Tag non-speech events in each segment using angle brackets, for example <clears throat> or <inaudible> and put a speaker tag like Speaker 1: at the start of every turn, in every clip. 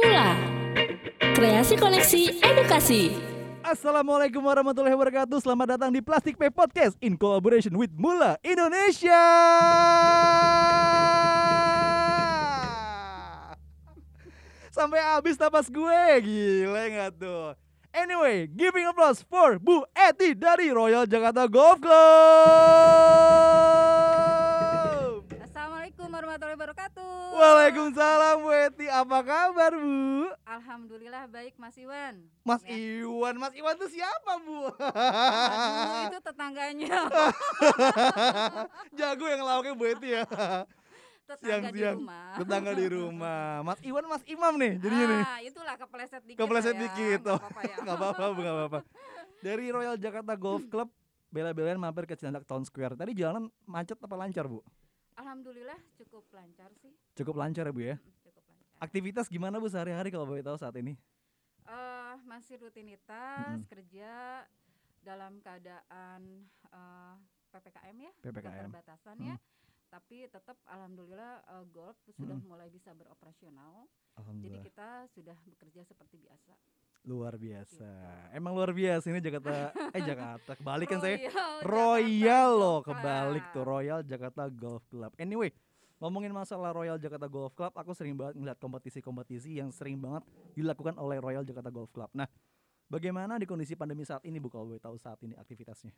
Speaker 1: Mula Kreasi Koneksi Edukasi.
Speaker 2: Assalamualaikum warahmatullahi wabarakatuh. Selamat datang di Plastic Pay Podcast In collaboration with Mula Indonesia. Sampai habis tapas gue. Gila gak tuh? Anyway, giving applause for Bu Eti dari Royal Jakarta Golf Club
Speaker 3: warahmatullahi wabarakatuh.
Speaker 2: Waalaikumsalam Bu Eti Apa kabar Bu?
Speaker 3: Alhamdulillah baik Mas Iwan.
Speaker 2: Mas
Speaker 3: Ya.
Speaker 2: Iwan, Mas Iwan tuh siapa Bu?
Speaker 3: Aduh, itu tetangganya. <laughs>
Speaker 2: Jago yang lauknya Bu Eti ya
Speaker 3: Tetangga di rumah.
Speaker 2: Tetangga di rumah Mas Iwan, Mas Imam nih jadinya nih
Speaker 3: Ah, itulah kepleset dikit.
Speaker 2: Kepleset
Speaker 3: ya.
Speaker 2: dikit
Speaker 3: Nggak
Speaker 2: oh.
Speaker 3: apa-apa ya. <laughs>
Speaker 2: Gak apa-apa, Bu, nggak apa-apa Dari Royal Jakarta Golf Club Bela-belain mampir ke Cilandak Town Square Tadi jalan macet apa lancar Bu?
Speaker 3: Alhamdulillah cukup lancar sih.
Speaker 2: Cukup lancar ya Bu ya
Speaker 3: Cukup lancar.
Speaker 2: Aktivitas gimana Bu sehari-hari kalau boleh tahu saat ini?
Speaker 3: Eh, masih rutinitas
Speaker 2: Mm-mm.
Speaker 3: kerja dalam keadaan eh, PPKM ya,
Speaker 2: PPKM.
Speaker 3: keterbatasan ya. Tapi tetap alhamdulillah eh, golf sudah
Speaker 2: Mm-mm.
Speaker 3: mulai bisa beroperasional. Jadi kita sudah bekerja seperti biasa.
Speaker 2: Luar biasa Emang luar biasa ini Jakarta Eh Jakarta Kebalik kan saya
Speaker 3: Royal Jakarta
Speaker 2: loh kebalik tuh. Royal Jakarta Golf Club. Anyway, ngomongin masalah Royal Jakarta Golf Club, aku sering banget ngeliat kompetisi-kompetisi yang sering banget dilakukan oleh Royal Jakarta Golf Club. Nah, bagaimana di kondisi pandemi saat ini Bu kalau boleh tahu saat ini aktivitasnya?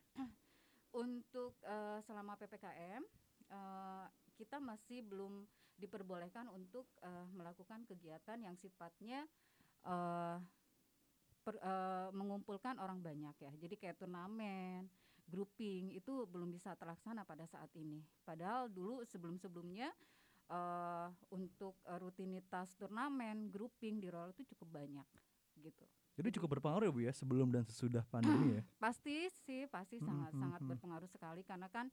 Speaker 3: Untuk eh, selama ppkm eh, kita masih belum diperbolehkan untuk eh, melakukan kegiatan yang sifatnya eh, per- eh, mengumpulkan orang banyak ya. Jadi kayak turnamen, grouping itu belum bisa terlaksana pada saat ini. Padahal dulu sebelum-sebelumnya eh, untuk eh, rutinitas turnamen, grouping di Royal itu cukup banyak gitu.
Speaker 2: Jadi cukup berpengaruh ya Bu ya sebelum dan sesudah pandemi <clears throat> ya.
Speaker 3: Pasti sih, pasti sangat
Speaker 2: hmm,
Speaker 3: sangat
Speaker 2: hmm.
Speaker 3: berpengaruh sekali karena kan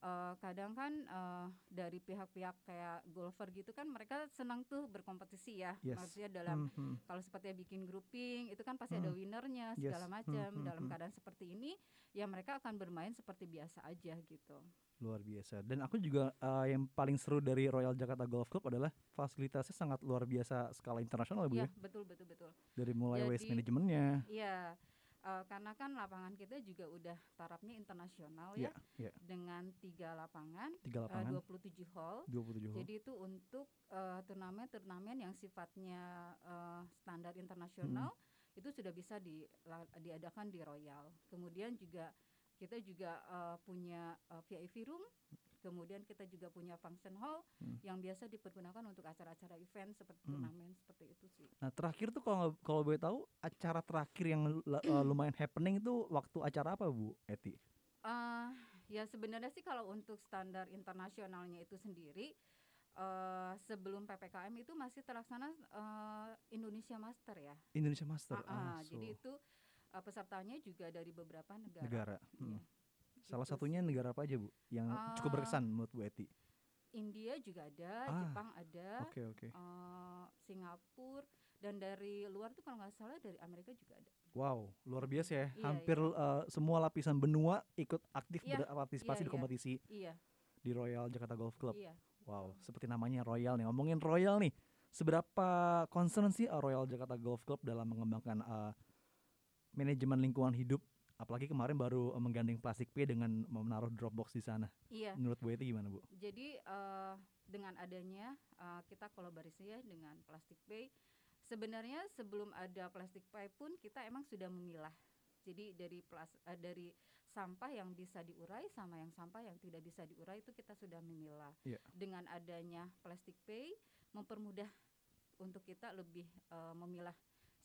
Speaker 3: eh, kadang kan eh, dari pihak-pihak kayak golfer gitu kan mereka senang tuh berkompetisi ya.
Speaker 2: Yes.
Speaker 3: Maksudnya dalam
Speaker 2: Hmm, hmm.
Speaker 3: kalau seperti bikin grouping itu kan pasti ada
Speaker 2: Hmm.
Speaker 3: winnernya
Speaker 2: Yes.
Speaker 3: segala
Speaker 2: Hmm,
Speaker 3: macam.
Speaker 2: hmm,
Speaker 3: Dalam keadaan seperti ini ya mereka akan bermain seperti biasa aja gitu.
Speaker 2: Luar biasa. Dan aku juga eh, yang paling seru dari Royal Jakarta Golf Club adalah fasilitasnya sangat luar biasa skala internasional ya Bu
Speaker 3: Iya,
Speaker 2: ya.
Speaker 3: betul betul betul.
Speaker 2: Dari mulai waste
Speaker 3: Jadi-
Speaker 2: manajemennya.
Speaker 3: Iya. Eh, karena kan lapangan kita juga udah tarafnya internasional ya
Speaker 2: Iya, iya.
Speaker 3: dengan tiga lapangan,
Speaker 2: Tiga
Speaker 3: eh,
Speaker 2: lapangan,
Speaker 3: 27 hall
Speaker 2: 27 hole.
Speaker 3: Jadi itu untuk eh, turnamen-turnamen yang sifatnya eh, standar internasional itu sudah bisa di, la- diadakan di Royal. Kemudian juga kita juga eh, punya eh, VIP room, kemudian kita juga punya function hall
Speaker 2: Hmm.
Speaker 3: yang biasa dipergunakan untuk acara-acara event seperti
Speaker 2: Hmm.
Speaker 3: turnamen seperti itu sih.
Speaker 2: Nah terakhir tuh kalau kalau boleh tahu acara terakhir yang eh, <clears throat> lumayan happening itu waktu acara apa Bu Eti?
Speaker 3: Eh, ya sebenarnya sih kalau untuk standar internasionalnya itu sendiri eh, sebelum ppkm itu masih terlaksana eh, Indonesia Master ya.
Speaker 2: Indonesia Master.
Speaker 3: Ah, ah,
Speaker 2: Ah,
Speaker 3: jadi
Speaker 2: so,
Speaker 3: itu uh, pesertanya juga dari beberapa negara.
Speaker 2: negara.
Speaker 3: Iya,
Speaker 2: Hmm. Salah
Speaker 3: gitu
Speaker 2: satunya
Speaker 3: sih.
Speaker 2: negara apa aja Bu yang cukup
Speaker 3: Ah.
Speaker 2: berkesan menurut Bu Eti?
Speaker 3: India juga ada,
Speaker 2: Ah,
Speaker 3: Jepang ada,
Speaker 2: Oke oke.
Speaker 3: uh, Singapura dan dari luar tuh kalau nggak salah dari Amerika juga ada.
Speaker 2: Wow luar biasa ya.
Speaker 3: Iya,
Speaker 2: Hampir eh, semua lapisan benua ikut aktif
Speaker 3: Iya,
Speaker 2: berpartisipasi
Speaker 3: iya,
Speaker 2: di
Speaker 3: iya.
Speaker 2: kompetisi
Speaker 3: Iya,
Speaker 2: di Royal Jakarta Golf Club.
Speaker 3: iya.
Speaker 2: Wow seperti namanya Royal nih. Ngomongin Royal nih, seberapa concern sih eh, Royal Jakarta Golf Club dalam mengembangkan eh, manajemen lingkungan hidup? Apalagi kemarin baru eh, menggandeng Plastic Pay dengan menaruh Dropbox di sana.
Speaker 3: Iya.
Speaker 2: Menurut Bu Eti gimana Bu?
Speaker 3: Jadi uh, dengan adanya uh, kita kolaborasi ya dengan Plastic Bay. Sebenarnya sebelum ada Plastic Pay pun kita emang sudah memilah. Jadi dari plas, uh, dari sampah yang bisa diurai sama yang sampah yang tidak bisa diurai itu kita sudah memilah.
Speaker 2: Iya.
Speaker 3: Dengan adanya Plastic Pay mempermudah untuk kita lebih uh, memilah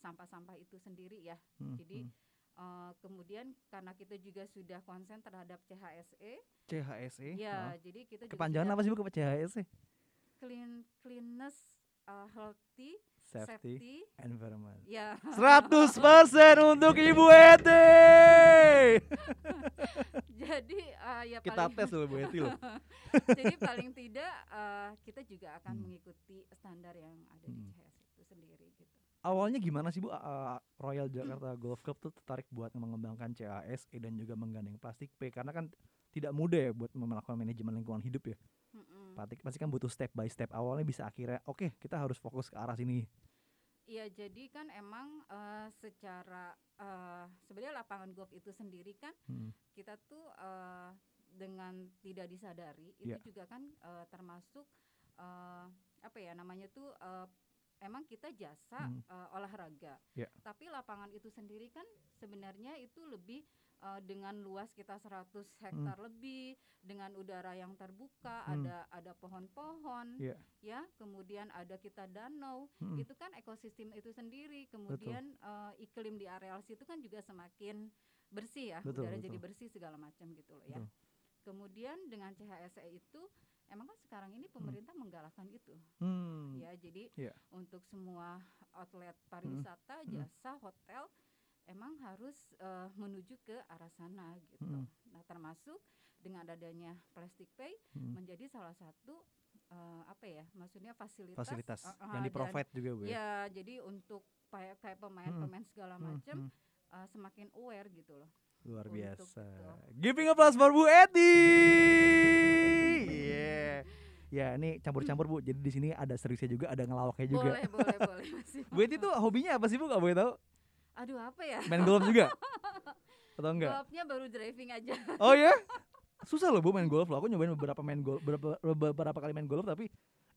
Speaker 3: sampah-sampah itu sendiri ya.
Speaker 2: Hmm,
Speaker 3: Jadi
Speaker 2: hmm.
Speaker 3: Uh, kemudian karena kita juga sudah konsen terhadap CHSE,
Speaker 2: CHSE.
Speaker 3: ya
Speaker 2: ah.
Speaker 3: jadi kita
Speaker 2: Kepanjangan apa sih Bu ke CHSE?
Speaker 3: clean cleanness uh, healthy
Speaker 2: Safety,
Speaker 3: safety
Speaker 2: Environment.
Speaker 3: ya
Speaker 2: 100% untuk Ibu Eti. <laughs>
Speaker 3: jadi uh, ya
Speaker 2: Kita
Speaker 3: paling
Speaker 2: tes loh Bu Eti loh. <laughs>
Speaker 3: jadi paling tidak uh, kita juga akan
Speaker 2: Hmm.
Speaker 3: mengikuti standar yang ada di
Speaker 2: Hmm.
Speaker 3: CHS itu sendiri
Speaker 2: Awalnya gimana sih Bu uh, Royal Jakarta Golf Club tuh tertarik buat mengembangkan CASE dan juga menggandeng Plastik P karena kan tidak mudah ya buat melakukan manajemen lingkungan hidup ya.
Speaker 3: Mm-mm.
Speaker 2: Pasti pasti kan butuh step by step. Awalnya bisa akhirnya oke kita harus fokus ke arah sini.
Speaker 3: Iya, jadi kan emang eh, secara eh, sebenarnya lapangan golf itu sendiri kan
Speaker 2: Hmm.
Speaker 3: kita tuh eh, dengan tidak disadari
Speaker 2: Iya.
Speaker 3: itu juga kan eh, termasuk eh, apa ya namanya tuh eh, emang kita jasa
Speaker 2: Hmm.
Speaker 3: eh, olahraga.
Speaker 2: Iya.
Speaker 3: Tapi lapangan itu sendiri kan sebenarnya itu lebih eh, dengan luas kita 100 hektar lebih dengan udara yang terbuka,
Speaker 2: Hmm.
Speaker 3: ada ada pohon-pohon
Speaker 2: Iya.
Speaker 3: ya, kemudian ada kita danau
Speaker 2: Hmm.
Speaker 3: itu kan ekosistem itu sendiri kemudian eh, iklim di areal situ kan juga semakin bersih ya
Speaker 2: Betul,
Speaker 3: udara
Speaker 2: betul.
Speaker 3: jadi bersih segala macam gitu loh ya
Speaker 2: Betul.
Speaker 3: kemudian dengan CHSE itu emang kan sekarang ini pemerintah menggalakkan itu
Speaker 2: Hmm.
Speaker 3: ya jadi
Speaker 2: Iya.
Speaker 3: untuk semua outlet pariwisata
Speaker 2: Hmm.
Speaker 3: jasa hotel emang harus eh, menuju ke arah sana gitu
Speaker 2: Hmm.
Speaker 3: nah termasuk dengan adanya plastic pay
Speaker 2: Hmm.
Speaker 3: menjadi salah satu eh, apa ya maksudnya fasilitas
Speaker 2: Fasilitas
Speaker 3: eh,
Speaker 2: yang di provide juga bu ya.
Speaker 3: Ya, jadi untuk kayak kayak pemain-pemain segala
Speaker 2: Hmm,
Speaker 3: macam
Speaker 2: hmm.
Speaker 3: uh, semakin aware gitu loh.
Speaker 2: Luar
Speaker 3: untuk
Speaker 2: biasa.
Speaker 3: itu.
Speaker 2: Giving applause for Bu Eti. Yeah. Ya, ini campur-campur Bu. Jadi di sini ada seriusnya juga, ada ngelawaknya juga.
Speaker 3: Boleh, boleh, boleh <laughs> masih.
Speaker 2: Bu Eti tuh hobinya apa sih Bu? Gak boleh tahu?
Speaker 3: Aduh, apa ya?
Speaker 2: Main golf juga? <laughs> Atau enggak?
Speaker 3: Golfnya baru driving aja.
Speaker 2: Oh ya? <laughs> Susah loh Bu main golf loh. Aku nyobain beberapa main golf, beberapa, beberapa kali main golf tapi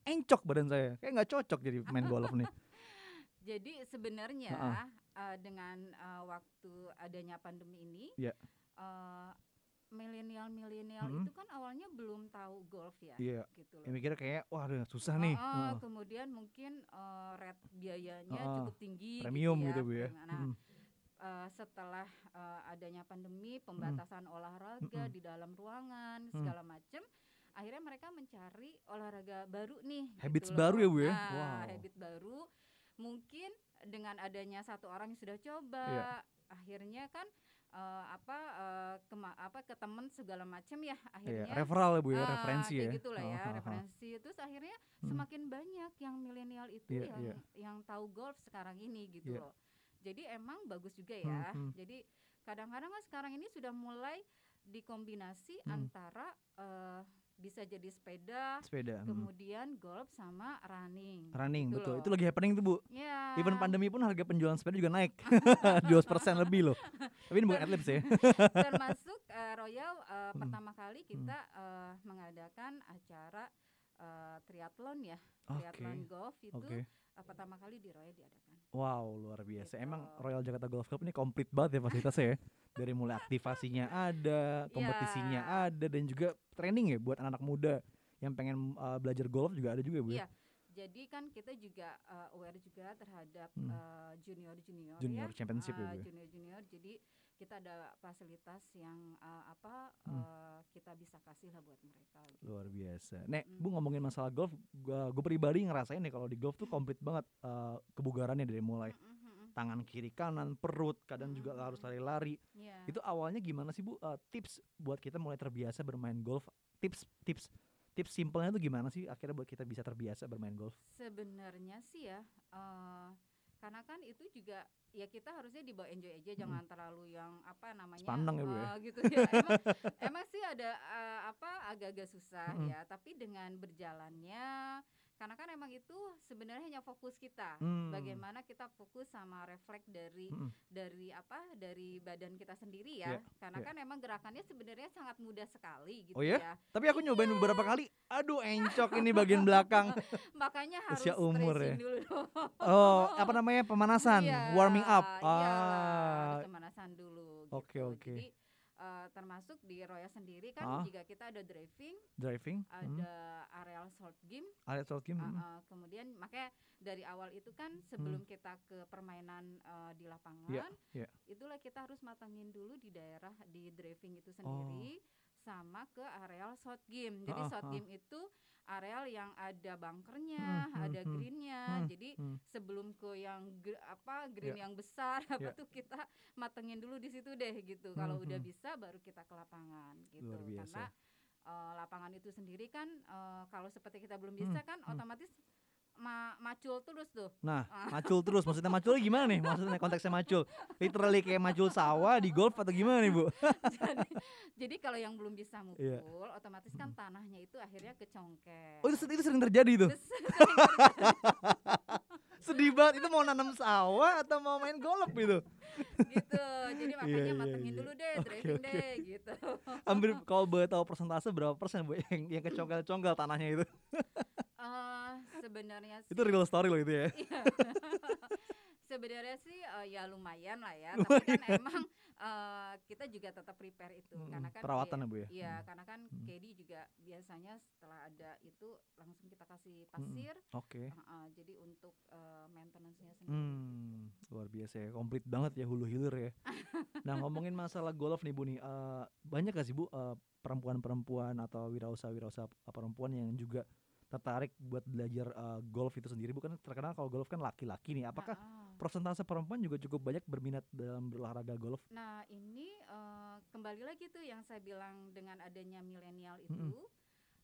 Speaker 2: encok badan saya. Kayak nggak cocok jadi main golf nih.
Speaker 3: Jadi sebenarnya
Speaker 2: Ha-ha.
Speaker 3: uh, dengan uh, waktu adanya pandemi ini,
Speaker 2: Iya.
Speaker 3: uh, milenial-milenial
Speaker 2: Mm-mm.
Speaker 3: itu kan awalnya belum tahu golf ya,
Speaker 2: Iya.
Speaker 3: gitu
Speaker 2: Ya
Speaker 3: loh.
Speaker 2: mikirnya kayak wah aduh, susah nih.
Speaker 3: Oh, oh, kemudian mungkin uh, rate biayanya
Speaker 2: Heeh.
Speaker 3: cukup tinggi
Speaker 2: Premium
Speaker 3: gitu
Speaker 2: gitu
Speaker 3: ya.
Speaker 2: Bu ya.
Speaker 3: Nah,
Speaker 2: Mm.
Speaker 3: uh, setelah uh, adanya pandemi, pembatasan olahraga
Speaker 2: Mm-mm.
Speaker 3: di dalam ruangan segala macam, akhirnya mereka mencari olahraga baru nih.
Speaker 2: Habits
Speaker 3: gitu
Speaker 2: baru
Speaker 3: loh.
Speaker 2: ya, Bu ya?
Speaker 3: Nah,
Speaker 2: Wow.
Speaker 3: habit baru. Mungkin dengan adanya satu orang yang sudah coba,
Speaker 2: Iya.
Speaker 3: akhirnya kan uh, apa uh, kema- apa ke teman segala macam ya,
Speaker 2: Iya,
Speaker 3: akhirnya
Speaker 2: referral ya Bu ya,
Speaker 3: Ah,
Speaker 2: referensi ya.
Speaker 3: gitu lah ya
Speaker 2: Oh, oh, oh.
Speaker 3: referensi terus akhirnya
Speaker 2: Hmm.
Speaker 3: semakin banyak yang milenial itu
Speaker 2: Iya,
Speaker 3: yang
Speaker 2: iya.
Speaker 3: yang tahu golf sekarang ini gitu
Speaker 2: Iya.
Speaker 3: loh jadi emang bagus juga
Speaker 2: Hmm,
Speaker 3: ya
Speaker 2: hmm.
Speaker 3: jadi kadang-kadang kan sekarang ini sudah mulai dikombinasi
Speaker 2: Hmm.
Speaker 3: antara eh, bisa jadi sepeda
Speaker 2: Sepeda. mm.
Speaker 3: kemudian golf sama running
Speaker 2: Running
Speaker 3: gitu
Speaker 2: betul.
Speaker 3: loh.
Speaker 2: Itu lagi happening tuh Bu.
Speaker 3: ya
Speaker 2: Even pandemi pun harga penjualan sepeda juga naik <laughs> 2% lebih loh. Tapi ini bukan adlibs <laughs> ya.
Speaker 3: termasuk eh, Royal eh,
Speaker 2: Hmm.
Speaker 3: pertama kali kita eh, mengadakan acara eh, triathlon ya triathlon
Speaker 2: Oke.
Speaker 3: golf itu
Speaker 2: Oke.
Speaker 3: Eh, pertama kali di Royal diadakan
Speaker 2: Wow, luar biasa. Emang
Speaker 3: Gitu.
Speaker 2: Royal Jakarta Golf Club ini komplit banget ya fasilitasnya ya. Dari mulai aktivasinya ada, kompetisinya
Speaker 3: Ya.
Speaker 2: ada dan juga training ya buat anak-anak muda yang pengen uh, belajar golf juga ada juga Bu. ya?
Speaker 3: Iya. Jadi kan kita juga uh, aware juga terhadap
Speaker 2: Hmm.
Speaker 3: uh, junior-junior
Speaker 2: Junior
Speaker 3: ya.
Speaker 2: championship ya,
Speaker 3: Uh,
Speaker 2: Bu ya?
Speaker 3: Junior-junior. Jadi kita ada fasilitas yang uh, apa
Speaker 2: Hmm.
Speaker 3: uh, kita bisa kasih lah buat mereka. gitu.
Speaker 2: Luar biasa. Nek,
Speaker 3: Mm.
Speaker 2: Bu ngomongin masalah golf, gua, gua pribadi ngerasain nih kalau di golf tuh komplit banget uh, kebugarannya dari mulai
Speaker 3: Mm, mm, mm,
Speaker 2: tangan kiri kanan, perut, kadang juga
Speaker 3: Mm,
Speaker 2: harus lari-lari.
Speaker 3: Iya.
Speaker 2: Itu awalnya gimana sih Bu? Uh, tips buat kita mulai terbiasa bermain golf. Tips tips tips simpelnya tuh gimana sih akhirnya buat kita bisa terbiasa bermain golf?
Speaker 3: Sebenarnya sih ya, eh, karena kan itu juga ya kita harusnya dibawa enjoy aja, jangan terlalu yang apa namanya
Speaker 2: Sepandang ya, Bu, ya?
Speaker 3: eh, gitu ya. Emang, <laughs> emang sih ada eh, apa agak-agak susah
Speaker 2: Mm-mm.
Speaker 3: ya, tapi dengan berjalannya, karena kan emang itu sebenarnya hanya fokus kita.
Speaker 2: Hmm.
Speaker 3: Bagaimana kita fokus sama refleks dari
Speaker 2: Mm-mm.
Speaker 3: dari apa dari badan kita sendiri ya,
Speaker 2: Iya,
Speaker 3: karena
Speaker 2: iya.
Speaker 3: kan emang gerakannya sebenarnya sangat mudah sekali gitu
Speaker 2: Oh ya?
Speaker 3: ya.
Speaker 2: Tapi aku nyobain beberapa kali, aduh encok ini bagian <laughs> belakang.
Speaker 3: Makanya harus
Speaker 2: Usia umur ya.
Speaker 3: dulu.
Speaker 2: Oh, apa namanya pemanasan,
Speaker 3: Iya,
Speaker 2: warming up. Ah,
Speaker 3: pemanasan dulu.
Speaker 2: Oke,
Speaker 3: gitu.
Speaker 2: oke.
Speaker 3: Jadi eh, termasuk di Roya sendiri kan
Speaker 2: Ah.
Speaker 3: jika kita ada driving,
Speaker 2: driving, hmm.
Speaker 3: ada areal short game,
Speaker 2: area short game, hmm.
Speaker 3: eh, kemudian makanya dari awal itu kan sebelum kita ke permainan eh, di lapangan,
Speaker 2: Iya, iya.
Speaker 3: itulah kita harus matangin dulu di daerah di driving itu
Speaker 2: Oh.
Speaker 3: Sama ke areal short game. Jadi
Speaker 2: Ah,
Speaker 3: short
Speaker 2: ah.
Speaker 3: game itu areal yang ada bunkernya,
Speaker 2: Hmm, hmm,
Speaker 3: ada
Speaker 2: hmm.
Speaker 3: greennya.
Speaker 2: Hmm,
Speaker 3: Jadi
Speaker 2: hmm.
Speaker 3: sebelum ke yang apa green yang besar <laughs> apa
Speaker 2: Ya.
Speaker 3: tuh kita matengin dulu di situ deh gitu. Kalau
Speaker 2: Hmm,
Speaker 3: udah
Speaker 2: hmm.
Speaker 3: bisa baru kita ke lapangan gitu.
Speaker 2: Luar biasa.
Speaker 3: Karena eh, lapangan itu sendiri kan eh, kalau seperti kita belum
Speaker 2: Hmm,
Speaker 3: bisa kan
Speaker 2: hmm.
Speaker 3: otomatis ma- macul terus tuh.
Speaker 2: Nah,
Speaker 3: Ah.
Speaker 2: macul terus. Maksudnya macul gimana nih? Maksudnya konteksnya macul. Literally kayak macul sawah di golf atau gimana nih, Bu? <laughs>
Speaker 3: jadi, jadi kalau yang belum bisa mukul,
Speaker 2: Iya.
Speaker 3: otomatis kan tanahnya itu akhirnya kecongkel.
Speaker 2: Oh, itu, itu sering terjadi tuh. <laughs> Sedih banget. Itu mau nanam sawah atau mau main golf gitu?
Speaker 3: gitu. Jadi makanya
Speaker 2: Iya, iya,
Speaker 3: matengin
Speaker 2: iya.
Speaker 3: dulu deh, driving
Speaker 2: oke.
Speaker 3: deh gitu.
Speaker 2: Hampir kalau boleh tahu persentase berapa persen Bu yang yang kecongkel-congkel tanahnya itu? <laughs>
Speaker 3: Eh, sebenarnya sih <laughs>
Speaker 2: Itu real story loh itu ya.
Speaker 3: Iya. <laughs> Sebenarnya sih eh, ya lumayan lah ya, tapi kan emang eh, kita juga tetap prepare itu
Speaker 2: Mm-mm,
Speaker 3: karena kan
Speaker 2: perawatan ya, Bu, ya?
Speaker 3: Iya,
Speaker 2: Mm.
Speaker 3: karena kan
Speaker 2: Mm.
Speaker 3: KD juga biasanya setelah ada itu langsung kita kasih pasir.
Speaker 2: Oke.
Speaker 3: Heeh, jadi untuk eh, maintenance-nya sendiri.
Speaker 2: Hmm, luar biasa ya, komplit banget ya hulu hilir ya. Nah <laughs> ngomongin masalah golf nih Bu nih, eh, banyak gak sih Bu eh, perempuan-perempuan atau wirausaha-wirausaha perempuan yang juga tertarik buat belajar eh, golf itu sendiri? Bukan terkenal kalau golf kan laki-laki nih. Apakah
Speaker 3: Heeh.
Speaker 2: persentase perempuan juga cukup banyak berminat dalam berolahraga golf?
Speaker 3: Nah ini eh, kembali lagi tuh yang saya bilang dengan adanya milenial itu,
Speaker 2: Mm-mm.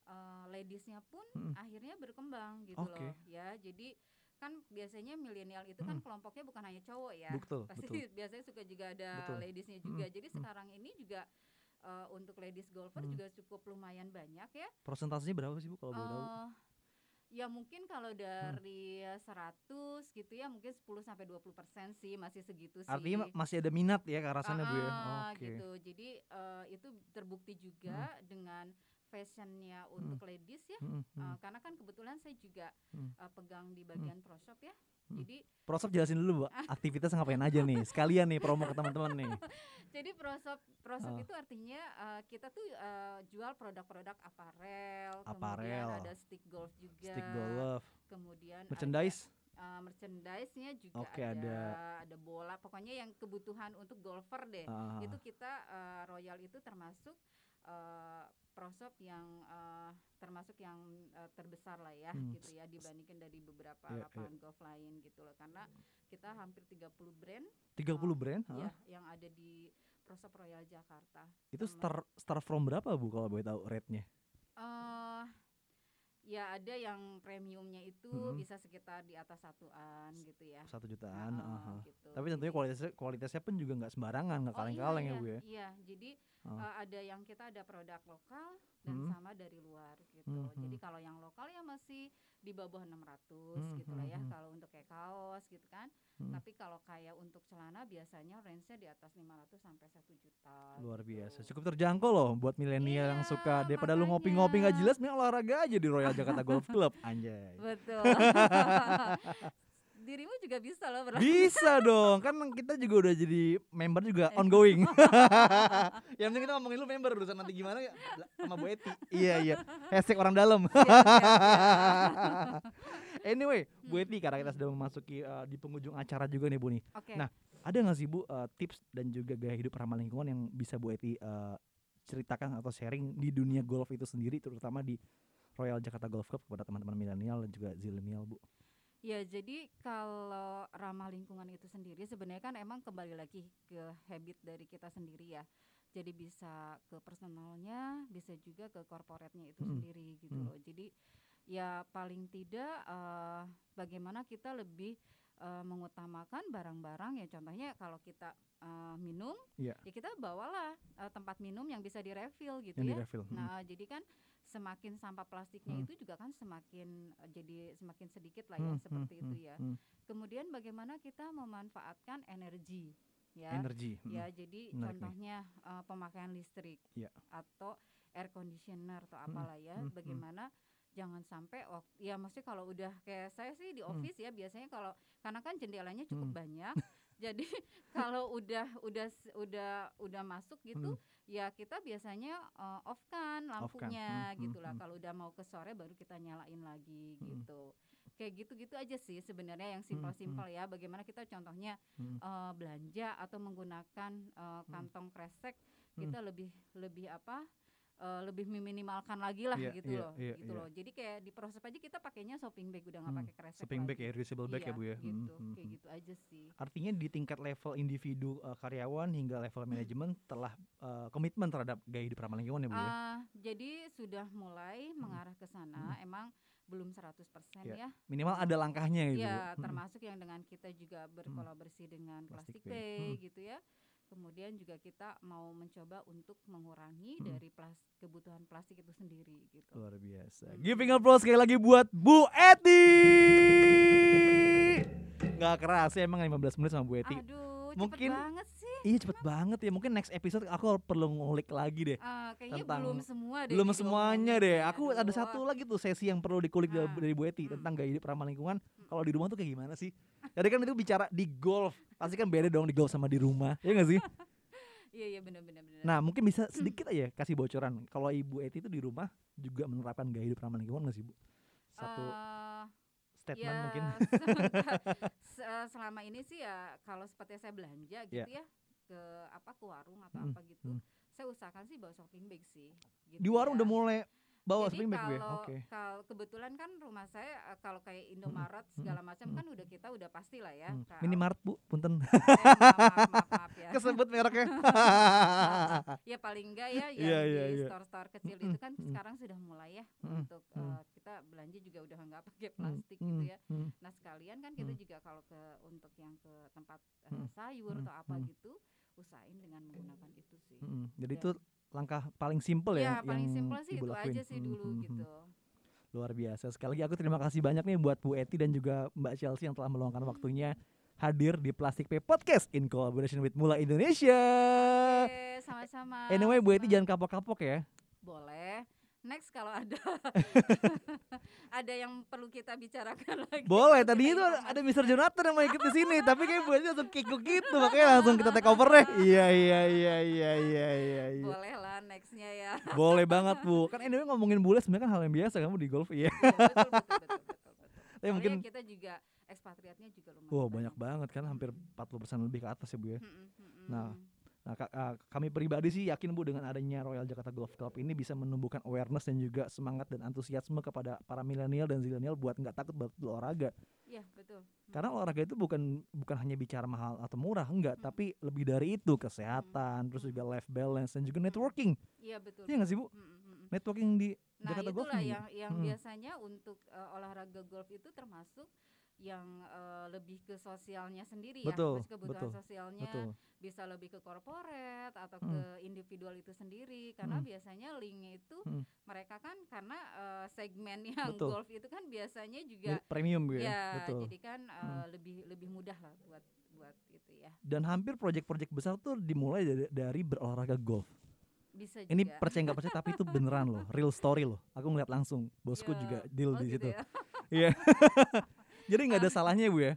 Speaker 3: eh, ladiesnya pun
Speaker 2: Mm-mm.
Speaker 3: akhirnya berkembang gitu
Speaker 2: Oke.
Speaker 3: loh, ya. Jadi kan biasanya milenial itu kan
Speaker 2: Mm-mm.
Speaker 3: kelompoknya bukan hanya cowok ya,
Speaker 2: Betul,
Speaker 3: pasti
Speaker 2: betul.
Speaker 3: biasanya suka juga ada
Speaker 2: Betul.
Speaker 3: ladiesnya juga.
Speaker 2: Mm-mm.
Speaker 3: Jadi
Speaker 2: Mm.
Speaker 3: sekarang ini juga eh, untuk ladies golfer
Speaker 2: Mm.
Speaker 3: juga cukup lumayan banyak ya.
Speaker 2: Persentasenya berapa sih Bu kalau boleh tahu?
Speaker 3: Eh, ya mungkin kalau dari 100 gitu ya mungkin 10 sampai 20 persen sih masih segitu sih.
Speaker 2: Artinya ma- masih ada minat ya ke arah sana Bu ya?
Speaker 3: Ah,
Speaker 2: Oke.
Speaker 3: gitu. Jadi eh, itu terbukti juga dengan fashionnya untuk ladies ya.
Speaker 2: Mm-mm,
Speaker 3: Eh,
Speaker 2: mm.
Speaker 3: karena kan kebetulan saya juga
Speaker 2: Hmm.
Speaker 3: eh, pegang di bagian pro shop ya. Jadi
Speaker 2: Prosop jelasin dulu Bu, aktivitas ngapain aja nih? Sekalian nih promo ke teman-teman nih. <laughs>
Speaker 3: jadi pro shop pro shop
Speaker 2: Ah.
Speaker 3: itu artinya eh, kita tuh eh, jual produk-produk aparel,
Speaker 2: Aparel.
Speaker 3: kemudian ada stick golf juga.
Speaker 2: Stick golf,
Speaker 3: Kemudian ada,
Speaker 2: merchandise.
Speaker 3: eh, merchandise-nya juga
Speaker 2: Oke,
Speaker 3: ada,
Speaker 2: ada.
Speaker 3: ada bola, pokoknya yang kebutuhan untuk golfer deh.
Speaker 2: Ah,
Speaker 3: itu kita eh, Royal itu termasuk eh, prosop yang eh, termasuk yang eh, terbesar lah ya
Speaker 2: Hmm,
Speaker 3: gitu ya dibandingkan dari beberapa
Speaker 2: Iya, iya.
Speaker 3: lapangan golf lain gitu loh karena kita hampir 30 brand
Speaker 2: 30 brand?
Speaker 3: ya
Speaker 2: Hah?
Speaker 3: yang ada di Prosop Royal Jakarta.
Speaker 2: Itu
Speaker 3: Terma-
Speaker 2: start start from berapa Bu kalau boleh tahu rate-nya?
Speaker 3: eh ya ada yang premiumnya itu
Speaker 2: Mhm.
Speaker 3: bisa sekitar di atas satuan gitu ya.
Speaker 2: Satu jutaan.
Speaker 3: Heeh,
Speaker 2: aha.
Speaker 3: gitu.
Speaker 2: Tapi tentunya kualitasnya kualitasnya pun juga nggak sembarangan, nggak
Speaker 3: Oh,
Speaker 2: kaleng-kaleng
Speaker 3: iya,
Speaker 2: ya Bu ya.
Speaker 3: Iya, jadi
Speaker 2: Oh.
Speaker 3: eh, ada yang kita ada produk lokal dan
Speaker 2: Hmm.
Speaker 3: sama dari luar gitu.
Speaker 2: Hmm,
Speaker 3: Jadi
Speaker 2: hmm.
Speaker 3: kalau yang lokal ya masih di bawah 600
Speaker 2: Hmm,
Speaker 3: gitu lah
Speaker 2: hmm,
Speaker 3: ya
Speaker 2: hmm.
Speaker 3: kalau untuk kayak kaos gitu kan.
Speaker 2: Hmm.
Speaker 3: Tapi kalau kayak untuk celana biasanya range-nya di atas 500 sampai 1 juta.
Speaker 2: Luar
Speaker 3: gitu.
Speaker 2: biasa. Cukup terjangkau loh buat milenial yang
Speaker 3: Iya,
Speaker 2: suka daripada lu ngopi-ngopi nggak
Speaker 3: makanya.
Speaker 2: jelas, mending olahraga aja di Royal Jakarta Golf Club. Anjay.
Speaker 3: Betul. <laughs> Dirimu juga bisa loh berarti.
Speaker 2: Bisa dong, kan kita juga udah jadi member juga
Speaker 3: Eh.
Speaker 2: ongoing. <laughs> Yang penting kita ngomongin lu member urusan nanti gimana ya sama Bu Eti. Iya iya. Hashtag orang dalam. anyway, Bu
Speaker 3: Hmm.
Speaker 2: Eti karena kita sudah memasuki uh, di penghujung acara juga nih Bu nih.
Speaker 3: Oke.
Speaker 2: Nah, Ada nggak sih Bu uh, tips dan juga gaya hidup ramah lingkungan yang bisa Bu Eti uh, ceritakan atau sharing di dunia golf itu sendiri terutama di Royal Jakarta Golf Club kepada teman-teman milenial dan juga zilenial Bu?
Speaker 3: Ya, jadi kalau ramah lingkungan itu sendiri sebenarnya kan emang kembali lagi ke habit dari kita sendiri ya. Jadi bisa ke personalnya, bisa juga ke corporate-nya itu
Speaker 2: Mm.
Speaker 3: sendiri gitu
Speaker 2: Mm.
Speaker 3: loh. Jadi ya paling tidak eh, bagaimana kita lebih eh, mengutamakan barang-barang ya contohnya kalau kita eh, minum
Speaker 2: Iya.
Speaker 3: ya kita bawalah eh, tempat minum yang bisa direfill gitu
Speaker 2: Yang
Speaker 3: ya.
Speaker 2: di refill. Mm.
Speaker 3: Nah, jadi kan semakin sampah plastiknya
Speaker 2: Hmm.
Speaker 3: itu juga kan semakin eh, jadi semakin sedikit lah ya
Speaker 2: Hmm,
Speaker 3: seperti
Speaker 2: hmm,
Speaker 3: itu
Speaker 2: hmm,
Speaker 3: ya.
Speaker 2: hmm.
Speaker 3: Kemudian bagaimana kita memanfaatkan energi ya.
Speaker 2: Energi.
Speaker 3: Ya, jadi
Speaker 2: Menarik nih.
Speaker 3: contohnya eh, pemakaian listrik
Speaker 2: Iya.
Speaker 3: atau air conditioner atau
Speaker 2: Mm,
Speaker 3: apalah ya.
Speaker 2: mm, mm.
Speaker 3: Bagaimana jangan sampai wak- ya maksudnya kalau udah kayak saya sih di office ya biasanya kalau karena kan jendelanya cukup
Speaker 2: Mm.
Speaker 3: banyak. <laughs> jadi kalau udah udah udah udah masuk gitu
Speaker 2: Mm.
Speaker 3: Ya kita biasanya eh, off kan
Speaker 2: Off kan.
Speaker 3: lampunya
Speaker 2: Mm,
Speaker 3: gitu lah.
Speaker 2: mm.
Speaker 3: Kalau udah mau ke sore baru kita nyalain lagi
Speaker 2: Mm.
Speaker 3: gitu. Kayak gitu-gitu aja sih sebenarnya yang simpel-simpel ya. Bagaimana kita contohnya
Speaker 2: Mm.
Speaker 3: eh, belanja atau menggunakan eh, kantong kresek kita lebih lebih apa eh, lebih meminimalkan lagi lah
Speaker 2: Iya,
Speaker 3: gitu
Speaker 2: iya,
Speaker 3: loh
Speaker 2: iya,
Speaker 3: gitu
Speaker 2: iya.
Speaker 3: loh jadi kayak di proses aja kita pakainya shopping bag udah nggak
Speaker 2: Hmm,
Speaker 3: pakai kresek
Speaker 2: Shopping bag
Speaker 3: lagi.
Speaker 2: ya, reusable bag ya
Speaker 3: Iya,
Speaker 2: Bu ya. Hmm,
Speaker 3: gitu
Speaker 2: hmm,
Speaker 3: kayak
Speaker 2: hmm.
Speaker 3: gitu aja sih
Speaker 2: Artinya di tingkat level individu uh, karyawan hingga level manajemen <laughs> telah uh, komitmen terhadap gaya hidup ramah lingkungan ya Bu ya.
Speaker 3: Ah, jadi sudah mulai mengarah ke sana emang belum 100%
Speaker 2: Iya,
Speaker 3: ya
Speaker 2: Minimal ada langkahnya gitu.
Speaker 3: ya
Speaker 2: Hmm.
Speaker 3: termasuk yang dengan kita juga berkolaborasi dengan
Speaker 2: Plastic
Speaker 3: plastik
Speaker 2: Bay.
Speaker 3: Bay gitu ya kemudian juga kita mau mencoba untuk mengurangi
Speaker 2: Hmm.
Speaker 3: dari plas kebutuhan plastik itu sendiri gitu
Speaker 2: Luar biasa.
Speaker 3: Hmm.
Speaker 2: Giving applause sekali lagi buat Bu Eti. Gak kerasa emang 15 menit sama Bu Eti.
Speaker 3: Aduh,
Speaker 2: Mungkin-
Speaker 3: banget.
Speaker 2: Iya cepet banget ya. Mungkin next episode aku perlu ngulik lagi deh.
Speaker 3: Eh, kayaknya
Speaker 2: tentang-
Speaker 3: belum semua deh.
Speaker 2: Belum semuanya deh.
Speaker 3: ya.
Speaker 2: Aku ada satu lagi tuh sesi yang perlu dikulik dari,
Speaker 3: Ah.
Speaker 2: dari Bu Eti
Speaker 3: Hmm.
Speaker 2: tentang gaya hidup ramah lingkungan. Kalau di rumah tuh kayak gimana sih? Jadi kan itu bicara di golf. Pasti kan beda dong di golf sama di rumah. Ya gak sih? <laughs>
Speaker 3: Iya iya benar benar benar.
Speaker 2: Nah mungkin bisa sedikit aja kasih bocoran. Kalau Ibu Eti itu di rumah juga menerapkan gaya hidup ramah lingkungan gak sih Bu? Satu
Speaker 3: Eh,
Speaker 2: statement
Speaker 3: ya,
Speaker 2: mungkin. <laughs>
Speaker 3: se- <laughs> selama ini sih ya kalau seperti saya belanja gitu
Speaker 2: Ya.
Speaker 3: ya ke apa ke warung atau
Speaker 2: Mm,
Speaker 3: apa gitu.
Speaker 2: mm.
Speaker 3: Saya usahakan sih bawa shopping bag sih. Gitu
Speaker 2: Di warung
Speaker 3: ya.
Speaker 2: udah mulai bawa
Speaker 3: Jadi
Speaker 2: shopping bag Bu ya?
Speaker 3: kalau
Speaker 2: Oke.
Speaker 3: kalau kebetulan kan rumah saya eh, kalau kayak Indomaret
Speaker 2: mm,
Speaker 3: segala macam
Speaker 2: mm.
Speaker 3: kan udah kita udah pasti lah ya.
Speaker 2: Hmm. Minimart Bu, punten.
Speaker 3: eh, maaf, maaf, maaf, maaf ya. <laughs>
Speaker 2: Kesebut mereknya. <laughs>
Speaker 3: ya paling enggak ya yang
Speaker 2: Iya, iya,
Speaker 3: di
Speaker 2: iya.
Speaker 3: store-store kecil itu kan sekarang sudah mulai ya untuk eh, kita belanja juga udah nggak pakai
Speaker 2: Hmm,
Speaker 3: plastik
Speaker 2: hmm,
Speaker 3: gitu ya.
Speaker 2: hmm.
Speaker 3: Nah sekalian kan kita
Speaker 2: Hmm.
Speaker 3: juga kalau ke untuk yang ke tempat
Speaker 2: Hmm.
Speaker 3: sayur
Speaker 2: Hmm.
Speaker 3: atau apa
Speaker 2: Hmm.
Speaker 3: gitu usahain dengan menggunakan itu sih.
Speaker 2: Mm, Jadi
Speaker 3: Ya.
Speaker 2: itu langkah paling simpel ya,
Speaker 3: Ya paling
Speaker 2: yang
Speaker 3: simpel sih
Speaker 2: Ibu
Speaker 3: itu
Speaker 2: lakuin.
Speaker 3: aja sih
Speaker 2: Hmm,
Speaker 3: dulu
Speaker 2: hmm, hmm.
Speaker 3: gitu.
Speaker 2: Luar biasa. Sekali lagi aku terima kasih banyak nih buat Bu Eti dan juga Mbak Chelsea yang telah meluangkan waktunya hadir di Plastic Pay Podcast in collaboration with Mula Indonesia.
Speaker 3: Oke, sama-sama.
Speaker 2: Anyway, Bu Eti jangan kapok-kapok ya.
Speaker 3: boleh. Next kalau ada <laughs> ada yang perlu kita bicarakan lagi.
Speaker 2: Boleh, tadi itu ada, Mr. Jonathan yang mau ikut di sini, <laughs> tapi kayak Bu Eti langsung kikuk gitu, makanya langsung kita take over deh. Iya, iya, iya, iya, iya, iya, iya.
Speaker 3: Boleh lah nextnya ya.
Speaker 2: Boleh banget, Bu. <laughs> Kan anyway ngomongin bule sebenarnya kan hal yang biasa kamu di golf, iya.
Speaker 3: Betul, betul, betul, betul, betul.
Speaker 2: Tapi mungkin
Speaker 3: kita juga ekspatriatnya juga lumayan.
Speaker 2: Wah, banyak banget kan, hampir 40% lebih ke atas ya, Bu ya. Nah, Nah, ka- ah, kami pribadi sih yakin Bu dengan adanya Royal Jakarta Golf Club ini bisa menumbuhkan awareness dan juga semangat dan antusiasme kepada para milenial dan zilenial buat nggak takut buat olahraga.
Speaker 3: Iya betul.
Speaker 2: Karena olahraga itu bukan bukan hanya bicara mahal atau murah, enggak,
Speaker 3: Hmm.
Speaker 2: tapi lebih dari itu kesehatan, terus juga life balance dan juga networking.
Speaker 3: Iya betul.
Speaker 2: Iya nggak sih Bu?
Speaker 3: Mm, mm, mm.
Speaker 2: Networking di
Speaker 3: Nah
Speaker 2: Jakarta Golf
Speaker 3: itulah
Speaker 2: ini.
Speaker 3: yang yang
Speaker 2: Mm.
Speaker 3: biasanya untuk eh, olahraga golf itu termasuk yang eh, lebih ke sosialnya sendiri
Speaker 2: Betul,
Speaker 3: ya, Maksudnya kebutuhan
Speaker 2: betul,
Speaker 3: sosialnya
Speaker 2: betul.
Speaker 3: bisa lebih ke korporat atau
Speaker 2: Mm.
Speaker 3: ke individual itu sendiri karena
Speaker 2: Mm.
Speaker 3: biasanya linknya itu
Speaker 2: Mm.
Speaker 3: mereka kan karena eh, segmen <laughs> yang
Speaker 2: Betul.
Speaker 3: golf itu kan biasanya juga
Speaker 2: premium Bu ya.
Speaker 3: ya
Speaker 2: Betul.
Speaker 3: jadi kan eh,
Speaker 2: Mm.
Speaker 3: lebih lebih mudah lah buat buat itu ya
Speaker 2: Dan hampir proyek-proyek besar tuh dimulai dari, dari berolahraga golf.
Speaker 3: bisa
Speaker 2: Ini
Speaker 3: juga
Speaker 2: percaya nggak percaya tapi itu beneran loh, <laughs> real story loh. Aku ngeliat langsung, bosku
Speaker 3: Ya,
Speaker 2: juga deal
Speaker 3: oh
Speaker 2: di
Speaker 3: gitu
Speaker 2: situ.
Speaker 3: ya.
Speaker 2: Iya. <laughs> Jadi nggak ada salahnya Bu ya.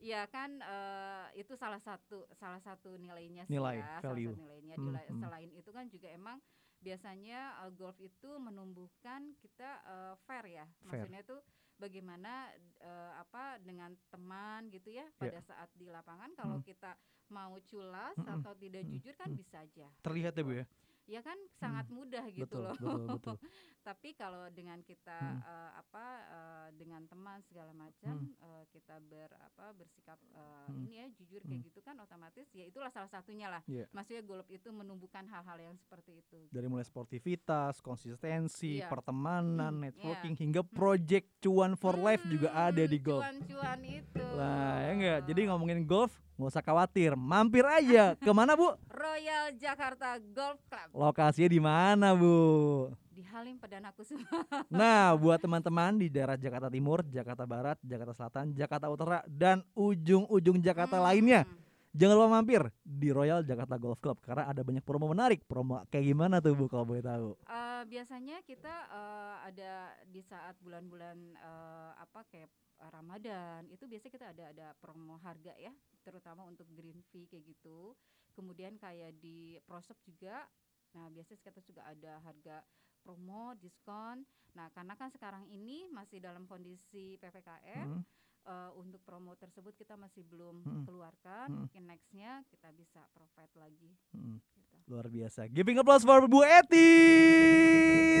Speaker 3: Ya kan eh, itu salah satu salah satu nilainya sih
Speaker 2: Nilai,
Speaker 3: ya,
Speaker 2: value.
Speaker 3: salah satu nilainya.
Speaker 2: Hmm,
Speaker 3: Dila-
Speaker 2: hmm.
Speaker 3: Selain itu kan juga emang biasanya eh, golf itu menumbuhkan kita eh, fair ya.
Speaker 2: Fair.
Speaker 3: Maksudnya itu bagaimana eh, apa dengan teman gitu ya
Speaker 2: Ya.
Speaker 3: pada saat di lapangan kalau
Speaker 2: Hmm.
Speaker 3: kita mau culas
Speaker 2: Mm-mm,
Speaker 3: atau tidak
Speaker 2: mm,
Speaker 3: jujur kan
Speaker 2: mm.
Speaker 3: bisa aja.
Speaker 2: Terlihat ya Bu ya.
Speaker 3: Ya kan sangat mudah gitu
Speaker 2: betul,
Speaker 3: loh.
Speaker 2: betul, betul. <laughs>
Speaker 3: Tapi kalau dengan kita
Speaker 2: Hmm.
Speaker 3: eh, apa eh, dengan teman segala macam eh, kita ber apa bersikap eh,
Speaker 2: Hmm.
Speaker 3: ini ya jujur kayak
Speaker 2: Hmm.
Speaker 3: gitu kan otomatis ya itulah salah satunya lah.
Speaker 2: Iya.
Speaker 3: Maksudnya golf itu menumbuhkan hal-hal yang seperti itu.
Speaker 2: Dari mulai sportivitas, konsistensi,
Speaker 3: Iya.
Speaker 2: pertemanan,
Speaker 3: Hmm,
Speaker 2: networking hingga project cuan for life juga ada di
Speaker 3: Hmm,
Speaker 2: golf.
Speaker 3: Cuan-cuan itu.
Speaker 2: Lah ya enggak. Jadi ngomongin golf nggak usah khawatir, mampir aja. <laughs> Ke mana Bu?
Speaker 3: Royal Jakarta Golf Club
Speaker 2: Lokasinya di mana Bu?
Speaker 3: di Halim Perdana Kusuma. <laughs>
Speaker 2: Nah, buat teman-teman di daerah Jakarta Timur, Jakarta Barat, Jakarta Selatan, Jakarta Utara, dan ujung-ujung Jakarta
Speaker 3: Hmm.
Speaker 2: lainnya, jangan lupa mampir di Royal Jakarta Golf Club karena ada banyak promo menarik. Promo kayak gimana tuh Bu kalau boleh tahu?
Speaker 3: Eh, biasanya kita eh, ada di saat bulan-bulan eh, apa kayak Ramadan itu biasanya kita ada ada promo harga ya terutama untuk green fee kayak gitu kemudian kayak di prosop juga nah biasanya kita juga ada harga promo diskon nah karena kan sekarang ini masih dalam kondisi ppkm
Speaker 2: Hmm,
Speaker 3: eh, untuk promo tersebut kita masih belum
Speaker 2: Hmm.
Speaker 3: keluarkan
Speaker 2: Hmm.
Speaker 3: mungkin nextnya kita bisa provide lagi
Speaker 2: hmm.
Speaker 3: gitu.
Speaker 2: Luar biasa. Giving applause for Bu Eti.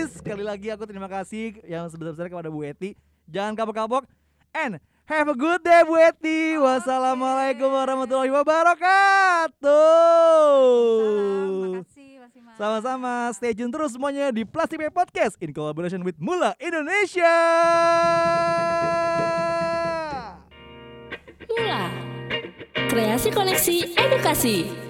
Speaker 2: Sekali lagi aku terima kasih yang sebesar-besarnya kepada Bu Eti. Jangan kapok-kapok. And have a good day Bu Eti. Wassalamualaikum warahmatullahi wabarakatuh.
Speaker 3: Mas Iman.
Speaker 2: Sama-sama, stay tune terus semuanya di Plastic Bag Podcast in collaboration with Mula Indonesia.
Speaker 1: Mula. Kreasi koneksi edukasi.